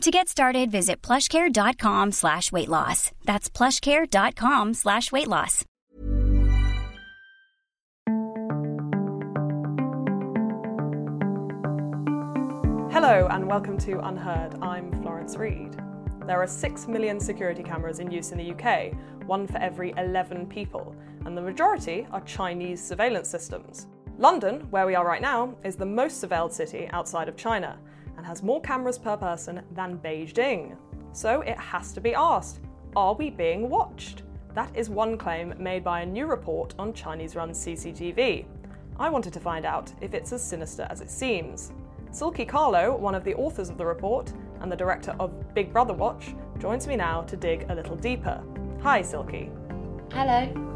To get started, visit plushcare.com slash weight loss. That's plushcare.com slash weight loss. Hello and welcome to Unheard. I'm Florence Reed. There are 6 million security cameras in use in the UK, one for every 11 people, and the majority are Chinese surveillance systems. London, where we are right now, is the most surveilled city outside of China and has more cameras per person than Beijing. So it has to be asked are we being watched? That is one claim made by a new report on Chinese run CCTV. I wanted to find out if it's as sinister as it seems. Silkie Carlo, one of the authors of the report and the director of Big Brother Watch, joins me now to dig a little deeper. Hi, Silky. Hello.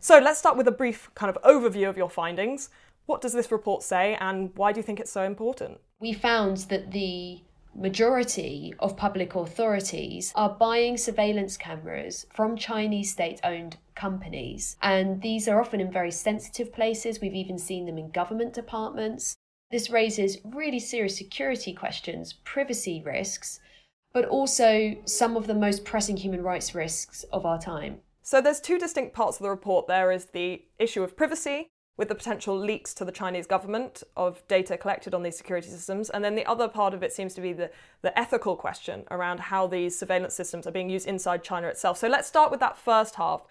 So let's start with a brief kind of overview of your findings. What does this report say, and why do you think it's so important? We found that the majority of public authorities are buying surveillance cameras from Chinese state owned companies. And these are often in very sensitive places. We've even seen them in government departments. This raises really serious security questions, privacy risks, but also some of the most pressing human rights risks of our time. So there's two distinct parts of the report. There is the issue of privacy with the potential leaks to the Chinese government of data collected on these security systems. And then the other part of it seems to be the, the ethical question around how these surveillance systems are being used inside China itself. So let's start with that first half,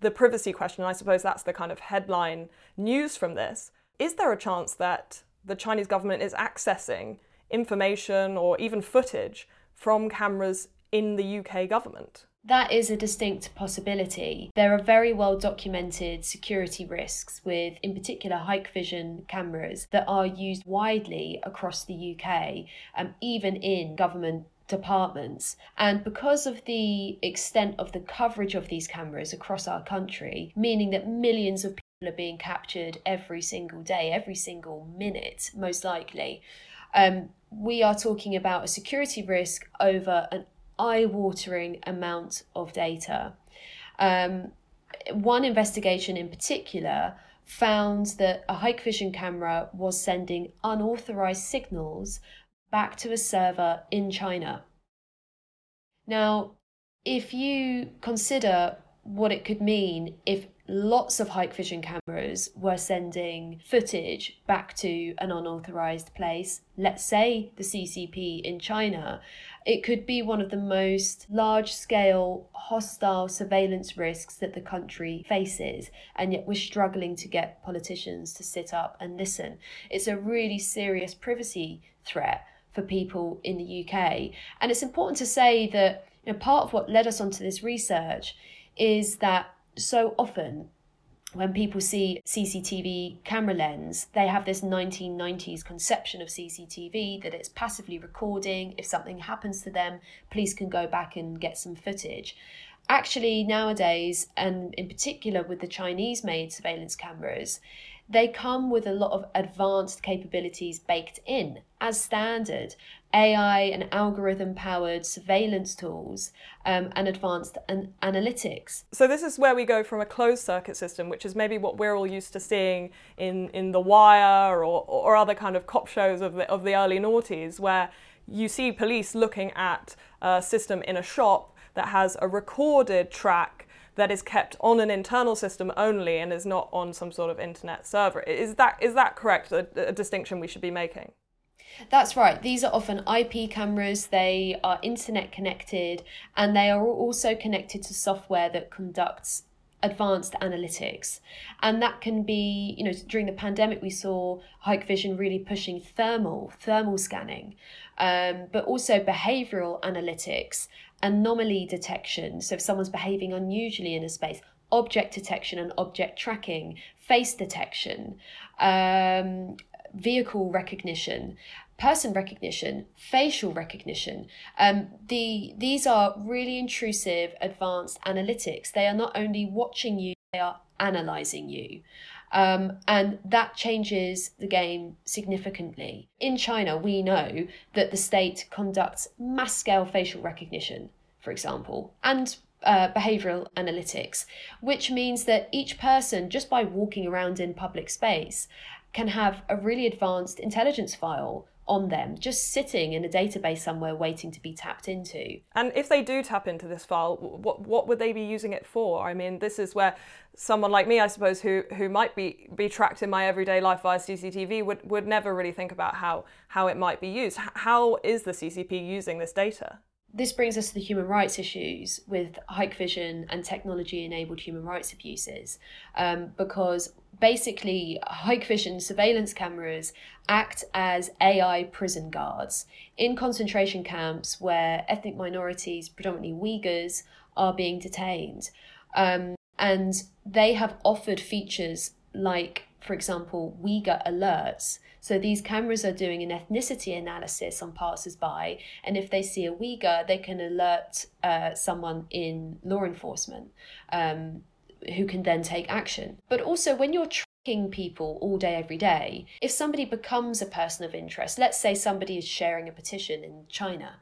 the privacy question. I suppose that's the kind of headline news from this. Is there a chance that the Chinese government is accessing information or even footage from cameras in the UK government? That is a distinct possibility. There are very well documented security risks with, in particular, Hikvision cameras that are used widely across the UK, um, even in government departments. And because of the extent of the coverage of these cameras across our country, meaning that millions of people are being captured every single day, every single minute, most likely, um, we are talking about a security risk over an eye watering amount of data. Um, one investigation in particular found that a Hikvision camera was sending unauthorized signals back to a server in China. Now, if you consider what it could mean if lots of Hikvision cameras were sending footage back to an unauthorized place, let's say the CCP in China, it could be one of the most large scale hostile surveillance risks that the country faces. And yet we're struggling to get politicians to sit up and listen. It's a really serious privacy threat for people in the UK. And it's important to say that you know, part of what led us onto this research is that so often when people see CCTV camera lens, they have this 1990s conception of CCTV that it's passively recording. If something happens to them, police can go back and get some footage. Actually, nowadays, and in particular with the Chinese made surveillance cameras, they come with a lot of advanced capabilities baked in as standard AI and algorithm powered surveillance tools um, and advanced an- analytics. So, this is where we go from a closed circuit system, which is maybe what we're all used to seeing in, in The Wire or, or other kind of cop shows of the, of the early noughties, where you see police looking at a system in a shop that has a recorded track that is kept on an internal system only and is not on some sort of internet server. Is that is that correct? A, a distinction we should be making? That's right. These are often IP cameras, they are internet connected, and they are also connected to software that conducts advanced analytics. And that can be, you know, during the pandemic, we saw Hikvision really pushing thermal, thermal scanning, um, but also behavioral analytics, anomaly detection. So if someone's behaving unusually in a space, object detection and object tracking, face detection, um, vehicle recognition, person recognition, facial recognition. Um, the these are really intrusive, advanced analytics. They are not only watching you; they are analyzing you. Um, and that changes the game significantly. In China, we know that the state conducts mass scale facial recognition, for example, and uh, behavioral analytics, which means that each person, just by walking around in public space, can have a really advanced intelligence file on them, just sitting in a database somewhere waiting to be tapped into. And if they do tap into this file, what what would they be using it for? I mean, this is where someone like me, I suppose, who who might be be tracked in my everyday life via CCTV, would would never really think about how how it might be used. How is the CCP using this data? This brings us to the human rights issues with Hikvision and technology enabled human rights abuses, um, because basically Hikvision surveillance cameras act as AI prison guards in concentration camps where ethnic minorities, predominantly Uyghurs, are being detained. Um, and they have offered features like, for example, Uyghur alerts so these cameras are doing an ethnicity analysis on passers-by, and if they see a Uyghur, they can alert uh, someone in law enforcement um, who can then take action. But also, when you're tracking people all day, every day, if somebody becomes a person of interest, let's say somebody is sharing a petition in China,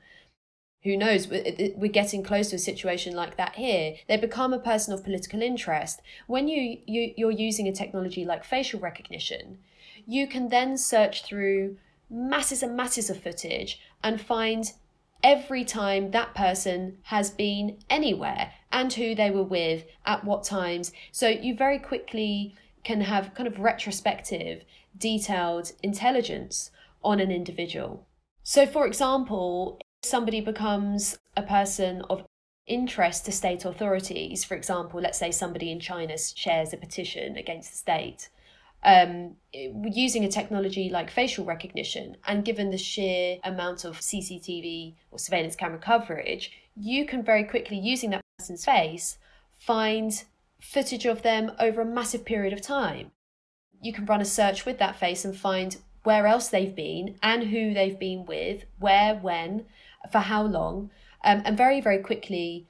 who knows we're getting close to a situation like that here they become a person of political interest when you, you you're using a technology like facial recognition you can then search through masses and masses of footage and find every time that person has been anywhere and who they were with at what times. So you very quickly can have kind of retrospective, detailed intelligence on an individual. So, for example, somebody becomes a person of interest to state authorities, for example, let's say somebody in China shares a petition against the state, um, using a technology like facial recognition, and given the sheer amount of CCTV or surveillance camera coverage, you can very quickly, using that person's face, find footage of them over a massive period of time. You can run a search with that face and find where else they've been and who they've been with, where, when, for how long, um, and very, very quickly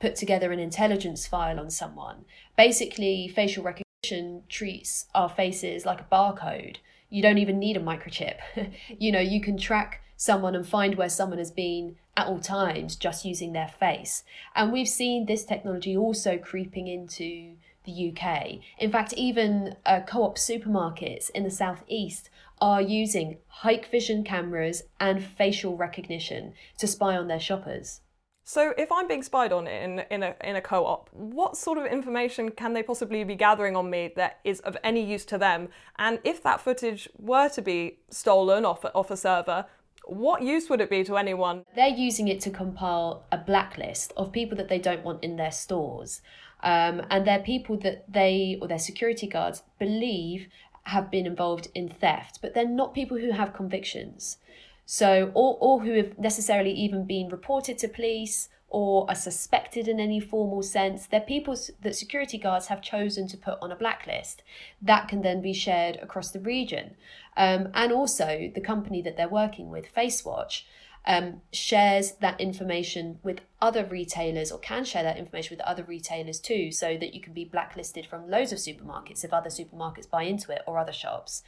put together an intelligence file on someone. Basically, facial recognition treats our faces like a barcode. You don't even need a microchip. you know, you can track someone and find where someone has been at all times just using their face. And we've seen this technology also creeping into the UK. In fact, even uh, co op supermarkets in the southeast are using Hikvision cameras and facial recognition to spy on their shoppers. So, if I'm being spied on in in a in a co-op, what sort of information can they possibly be gathering on me that is of any use to them? And if that footage were to be stolen off off a server, what use would it be to anyone? They're using it to compile a blacklist of people that they don't want in their stores. Um, and they're people that they or their security guards believe have been involved in theft, but they're not people who have convictions. So, or, or who have necessarily even been reported to police or are suspected in any formal sense. They're people that security guards have chosen to put on a blacklist. That can then be shared across the region. Um, and also, the company that they're working with, FaceWatch, um, shares that information with other retailers or can share that information with other retailers too, so that you can be blacklisted from loads of supermarkets if other supermarkets buy into it or other shops.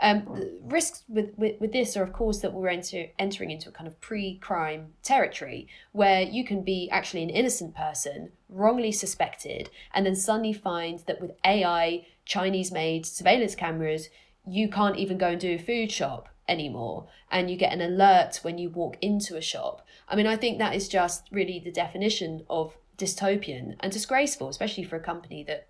Um, risks with, with, with, this are, of course, that we're enter, entering into a kind of pre crime territory where you can be actually an innocent person, wrongly suspected, and then suddenly find that with AI, Chinese made surveillance cameras, you can't even go and do a food shop anymore. And you get an alert when you walk into a shop. I mean, I think that is just really the definition of dystopian and disgraceful, especially for a company that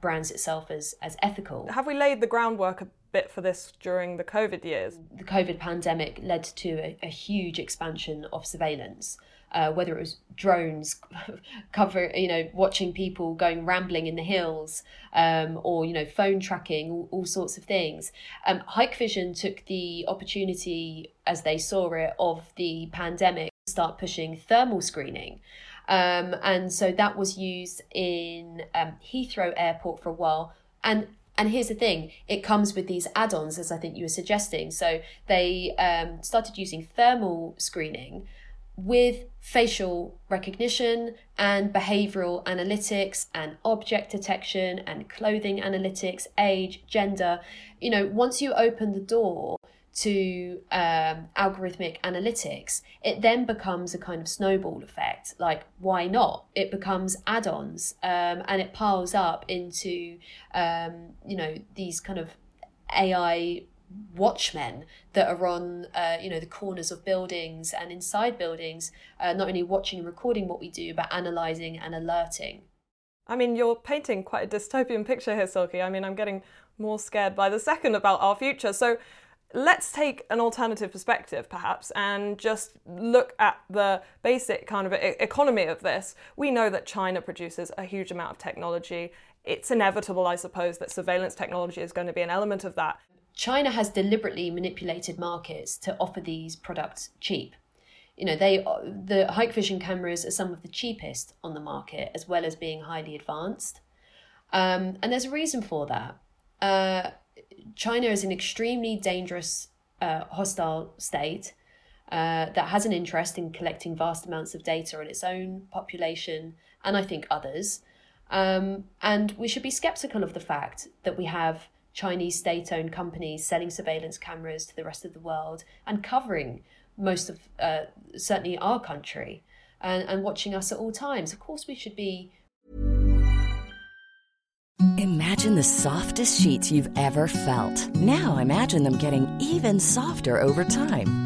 brands itself as, as ethical. Have we laid the groundwork a bit for this during the COVID years. The COVID pandemic led to a, a huge expansion of surveillance. Uh, whether it was drones cover you know watching people going rambling in the hills um, or you know phone tracking all, all sorts of things um, Hikvision took the opportunity as they saw it of the pandemic to start pushing thermal screening um, and so that was used in um, Heathrow Airport for a while. And and here's the thing: it comes with these add-ons, as I think you were suggesting. So they um, started using thermal screening with facial recognition and behavioral analytics and object detection and clothing analytics, age, gender. You know, once you open the door to um, algorithmic analytics, it then becomes a kind of snowball effect. Like, why not? It becomes add-ons, um, and it piles up into um, you know these kind of AI watchmen that are on uh, you know the corners of buildings and inside buildings, uh, not only watching and recording what we do, but analyzing and alerting. I mean, you're painting quite a dystopian picture here, Silkie. I mean, I'm getting more scared by the second about our future. So let's take an alternative perspective perhaps and just look at the basic kind of economy of this we know that china produces a huge amount of technology it's inevitable i suppose that surveillance technology is going to be an element of that china has deliberately manipulated markets to offer these products cheap. You know they the Hikvision cameras are some of the cheapest on the market as well as being highly advanced. Um, and there's a reason for that. Uh, China is an extremely dangerous, uh, hostile state uh, that has an interest in collecting vast amounts of data on its own population and I think others. Um, and we should be skeptical of the fact that we have Chinese state owned companies selling surveillance cameras to the rest of the world and covering most of, uh, certainly our country, and, and watching us at all times. Of course, we should be Imagine the softest sheets you've ever felt. Now imagine them getting even softer over time.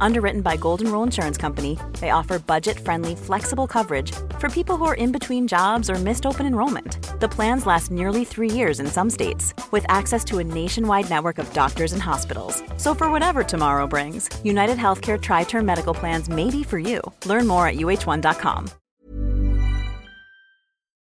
Underwritten by Golden Rule Insurance Company, they offer budget-friendly, flexible coverage for people who are in between jobs or missed open enrollment. The plans last nearly three years in some states, with access to a nationwide network of doctors and hospitals. So for whatever tomorrow brings, United Healthcare Tri-Term Medical Plans may be for you. Learn more at uh1.com.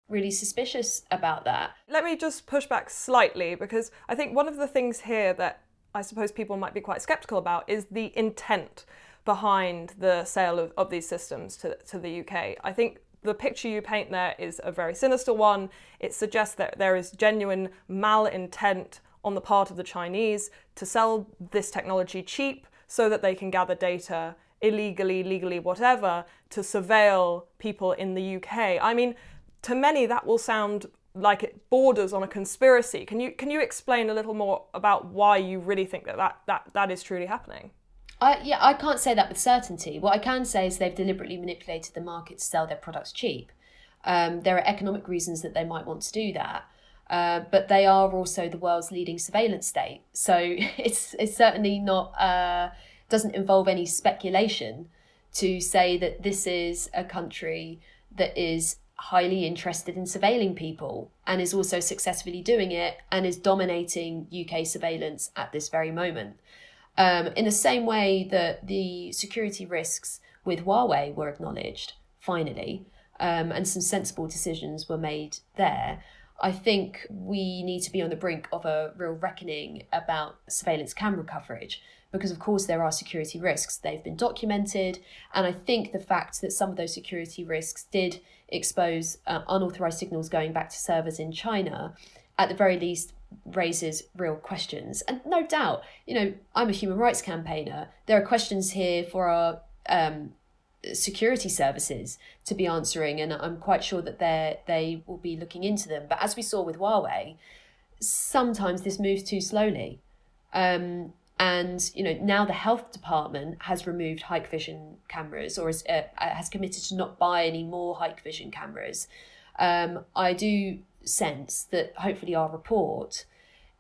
Really suspicious about that. Let me just push back slightly because I think one of the things here that I suppose people might be quite skeptical about is the intent behind the sale of, of these systems to, to the UK. I think the picture you paint there is a very sinister one. It suggests that there is genuine malintent on the part of the Chinese to sell this technology cheap so that they can gather data illegally, legally, whatever, to surveil people in the UK. I mean, to many, that will sound like it borders on a conspiracy. Can you can you explain a little more about why you really think that that, that, that is truly happening? I, yeah, I can't say that with certainty. What I can say is they've deliberately manipulated the market to sell their products cheap. Um, there are economic reasons that they might want to do that. Uh, but they are also the world's leading surveillance state. So it's it's certainly not uh, doesn't involve any speculation to say that this is a country that is highly interested in surveilling people and is also successfully doing it and is dominating UK surveillance at this very moment. Um, in the same way that the security risks with Huawei were acknowledged, finally, um, and some sensible decisions were made there. I think we need to be on the brink of a real reckoning about surveillance camera coverage because, of course, there are security risks. They've been documented. And I think the fact that some of those security risks did expose uh, unauthorized signals going back to servers in China, at the very least, raises real questions. And no doubt, you know, I'm a human rights campaigner. There are questions here for our um, security services to be answering, and I'm quite sure that they they will be looking into them. But as we saw with Huawei, sometimes this moves too slowly. Um, and you know now the health department has removed Hikvision cameras or is, uh, has committed to not buy any more Hikvision cameras. Um, I do sense that hopefully our report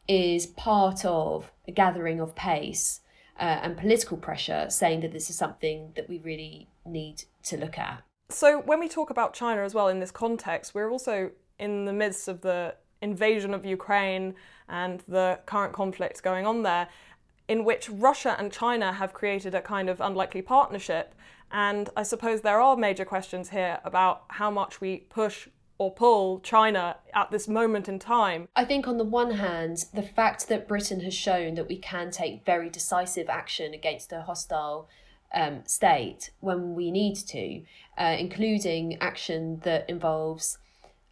is part of a gathering of pace uh, and political pressure saying that this is something that we really need to look at. So, when we talk about China as well in this context, we're also in the midst of the invasion of Ukraine and the current conflict going on there, in which Russia and China have created a kind of unlikely partnership. And I suppose there are major questions here about how much we push or pull China at this moment in time? I think, on the one hand, the fact that Britain has shown that we can take very decisive action against a hostile um, state when we need to, uh, including action that involves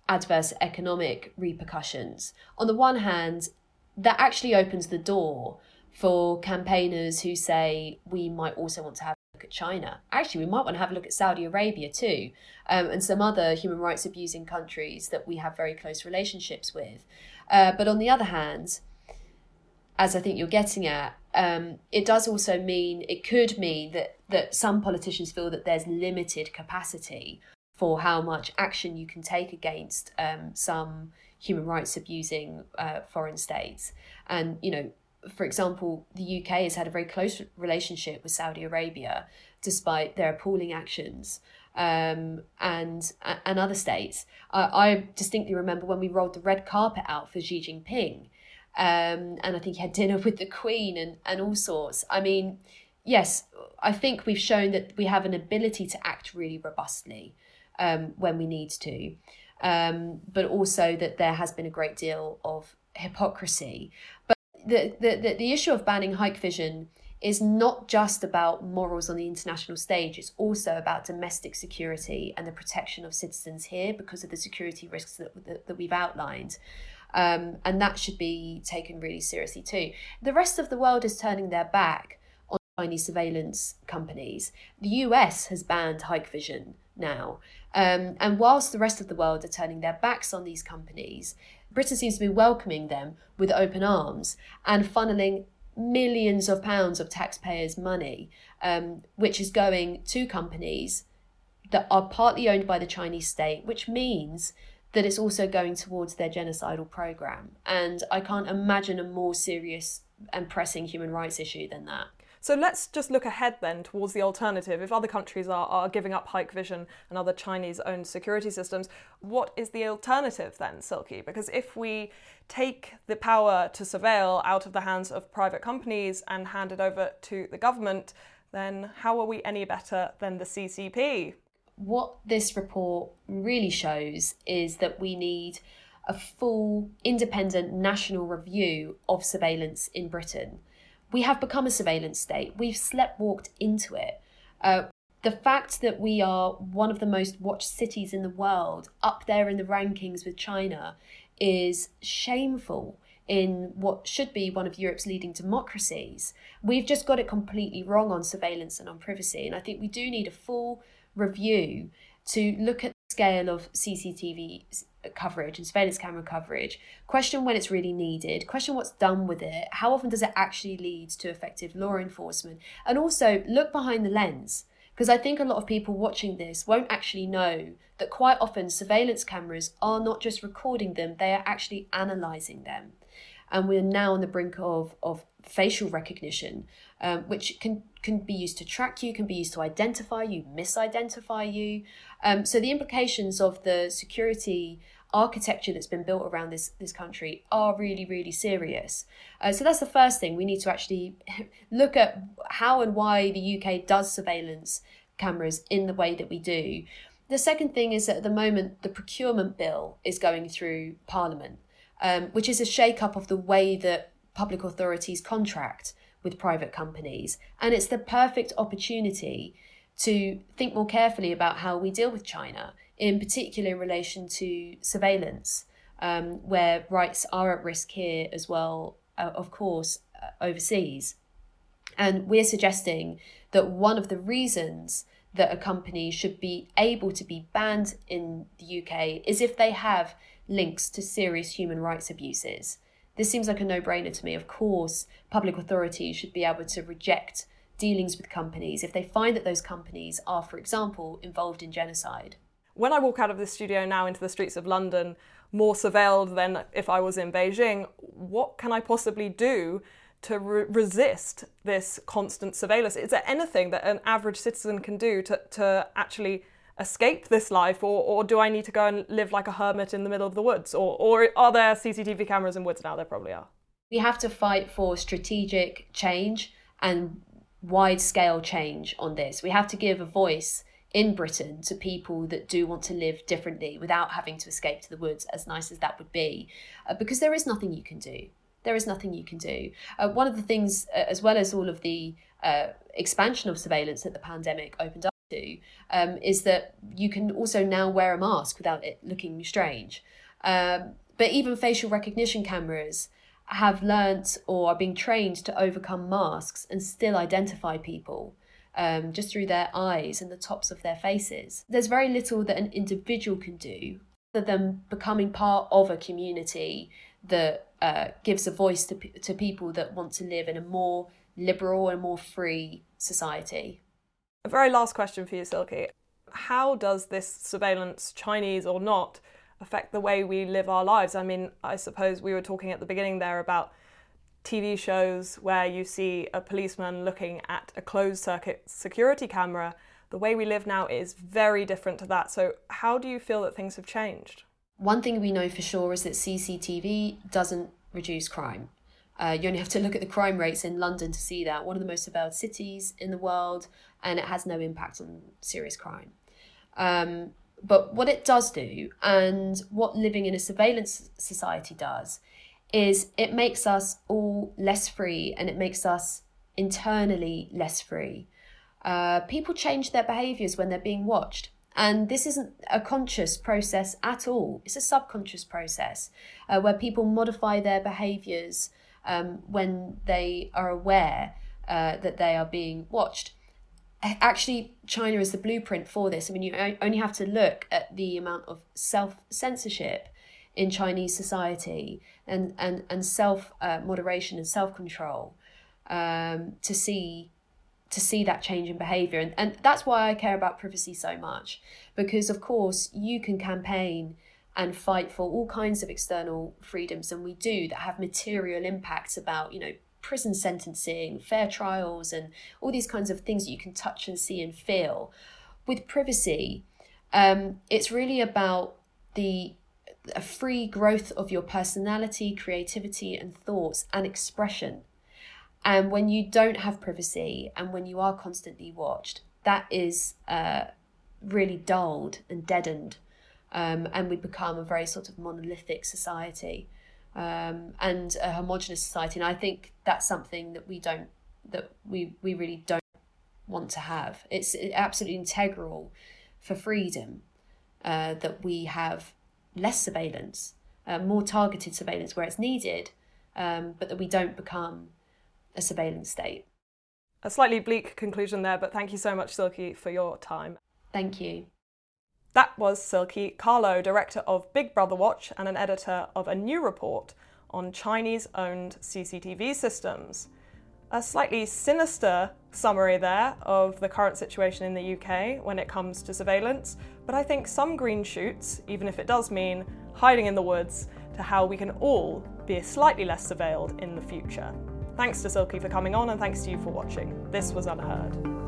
adverse economic repercussions. On the one hand, that actually opens the door for campaigners who say we might also want to have a look at China. Actually, we might want to have a look at Saudi Arabia too, um, and some other human rights abusing countries that we have very close relationships with. Uh, but on the other hand, as I think you're getting at, um, it does also mean it could mean that that some politicians feel that there's limited capacity for how much action you can take against um, some human rights abusing uh, foreign states, and you know for example, the UK has had a very close relationship with Saudi Arabia, despite their appalling actions, um, and and other states. Uh, I distinctly remember when we rolled the red carpet out for Xi Jinping, um, and I think he had dinner with the Queen and and all sorts. I mean, yes, I think we've shown that we have an ability to act really robustly um, when we need to. Um, but also that there has been a great deal of hypocrisy. But the, the, the, issue of banning Hikvision is not just about morals on the international stage, it's also about domestic security and the protection of citizens here because of the security risks that, that, that we've outlined. Um, and that should be taken really seriously too. The rest of the world is turning their back on Chinese surveillance companies. The US has banned Hikvision now. Um, and whilst the rest of the world are turning their backs on these companies, Britain seems to be welcoming them with open arms and funneling millions of pounds of taxpayers' money, um, which is going to companies that are partly owned by the Chinese state, which means that it's also going towards their genocidal program. And I can't imagine a more serious and pressing human rights issue than that. So let's just look ahead then towards the alternative. If other countries are, are giving up Hikvision and other Chinese owned security systems, what is the alternative then, Silkie? Because if we take the power to surveil out of the hands of private companies and hand it over to the government, then how are we any better than the CCP? What this report really shows is that we need a full independent national review of surveillance in Britain we have become a surveillance state. We've sleptwalked into it. Uh, the fact that we are one of the most watched cities in the world, up there in the rankings with China, is shameful in what should be one of Europe's leading democracies. We've just got it completely wrong on surveillance and on privacy. And I think we do need a full review to look at scale of CCTV coverage and surveillance camera coverage, question when it's really needed, question what's done with it, how often does it actually lead to effective law enforcement, and also look behind the lens. Because I think a lot of people watching this won't actually know that quite often surveillance cameras are not just recording them, they are actually analysing them. And we're now on the brink of, of facial recognition, um, which can, can be used to track you, can be used to identify you, misidentify you. Um, so the implications of the security architecture that's been built around this this country are really really serious. Uh, so that's the first thing we need to actually look at how and why the UK does surveillance cameras in the way that we do. The second thing is that at the moment the procurement bill is going through Parliament, um, which is a shake up of the way that public authorities contract with private companies, and it's the perfect opportunity to think more carefully about how we deal with China in particular in relation to surveillance, um, where rights are at risk here as well, uh, of course, uh, overseas. And we're suggesting that one of the reasons that a company should be able to be banned in the UK is if they have links to serious human rights abuses. This seems like a no brainer to me. Of course, public authorities should be able to reject dealings with companies if they find that those companies are, for example, involved in genocide when I walk out of this studio now into the streets of London, more surveilled than if I was in Beijing, what can I possibly do to re- resist this constant surveillance? Is there anything that an average citizen can do to, to actually escape this life, or, or do I need to go and live like a hermit in the middle of the woods? Or, or are there CCTV cameras in woods now? There probably are. We have to fight for strategic change and wide scale change on this. We have to give a voice in Britain to people that do want to live differently without having to escape to the woods, as nice as that would be, uh, because there is nothing you can do. There is nothing you can do. Uh, one of the things, uh, as well as all of the uh, expansion of surveillance that the pandemic opened up to, um, is that you can also now wear a mask without it looking strange. Um, but even facial recognition cameras have learnt or are being trained to overcome masks and still identify people um, just through their eyes and the tops of their faces. There's very little that an individual can do other than becoming part of a community that uh, gives a voice to, to people that want to live in a more liberal and more free society. Very last question for you, Silkie. How does this surveillance, Chinese or not, affect the way we live our lives? I mean, I suppose we were talking at the beginning there about TV shows where you see a policeman looking at a closed circuit security camera, the way we live now is very different to that. So, how do you feel that things have changed? One thing we know for sure is that CCTV doesn't reduce crime. Uh, you only have to look at the crime rates in London to see that. One of the most surveilled cities in the world, and it has no impact on serious crime. Um, but what it does do, and what living in a surveillance society does, is it makes us all less free and it makes us internally less free. Uh, people change their behaviors when they're being watched. And this isn't a conscious process at all. It's a subconscious process uh, where people modify their behaviors um, when they are aware uh, that they are being watched. Actually, China is the blueprint for this. I mean, you only have to look at the amount of self censorship in Chinese society and, and, and self uh, moderation and self control um, to see to see that change in behavior and, and that's why I care about privacy so much because of course you can campaign and fight for all kinds of external freedoms and we do that have material impacts about you know prison sentencing fair trials and all these kinds of things that you can touch and see and feel with privacy um, it's really about the a free growth of your personality, creativity, and thoughts and expression. And when you don't have privacy and when you are constantly watched, that is uh, really dulled and deadened. Um, and we become a very sort of monolithic society um, and a homogenous society. And I think that's something that we don't, that we, we really don't want to have. It's absolutely integral for freedom uh, that we have less surveillance, uh, more targeted surveillance where it's needed, um, but that we don't become a surveillance state. A slightly bleak conclusion there, but thank you so much, Silkie, for your time. Thank you. That was Silkie Carlo, director of Big Brother Watch and an editor of a new report on Chinese owned CCTV systems. A slightly sinister summary there of the current situation in the UK when it comes to surveillance, but I think some green shoots, even if it does mean hiding in the woods, to how we can all be slightly less surveilled in the future. Thanks to Silky for coming on, and thanks to you for watching. This was Unheard.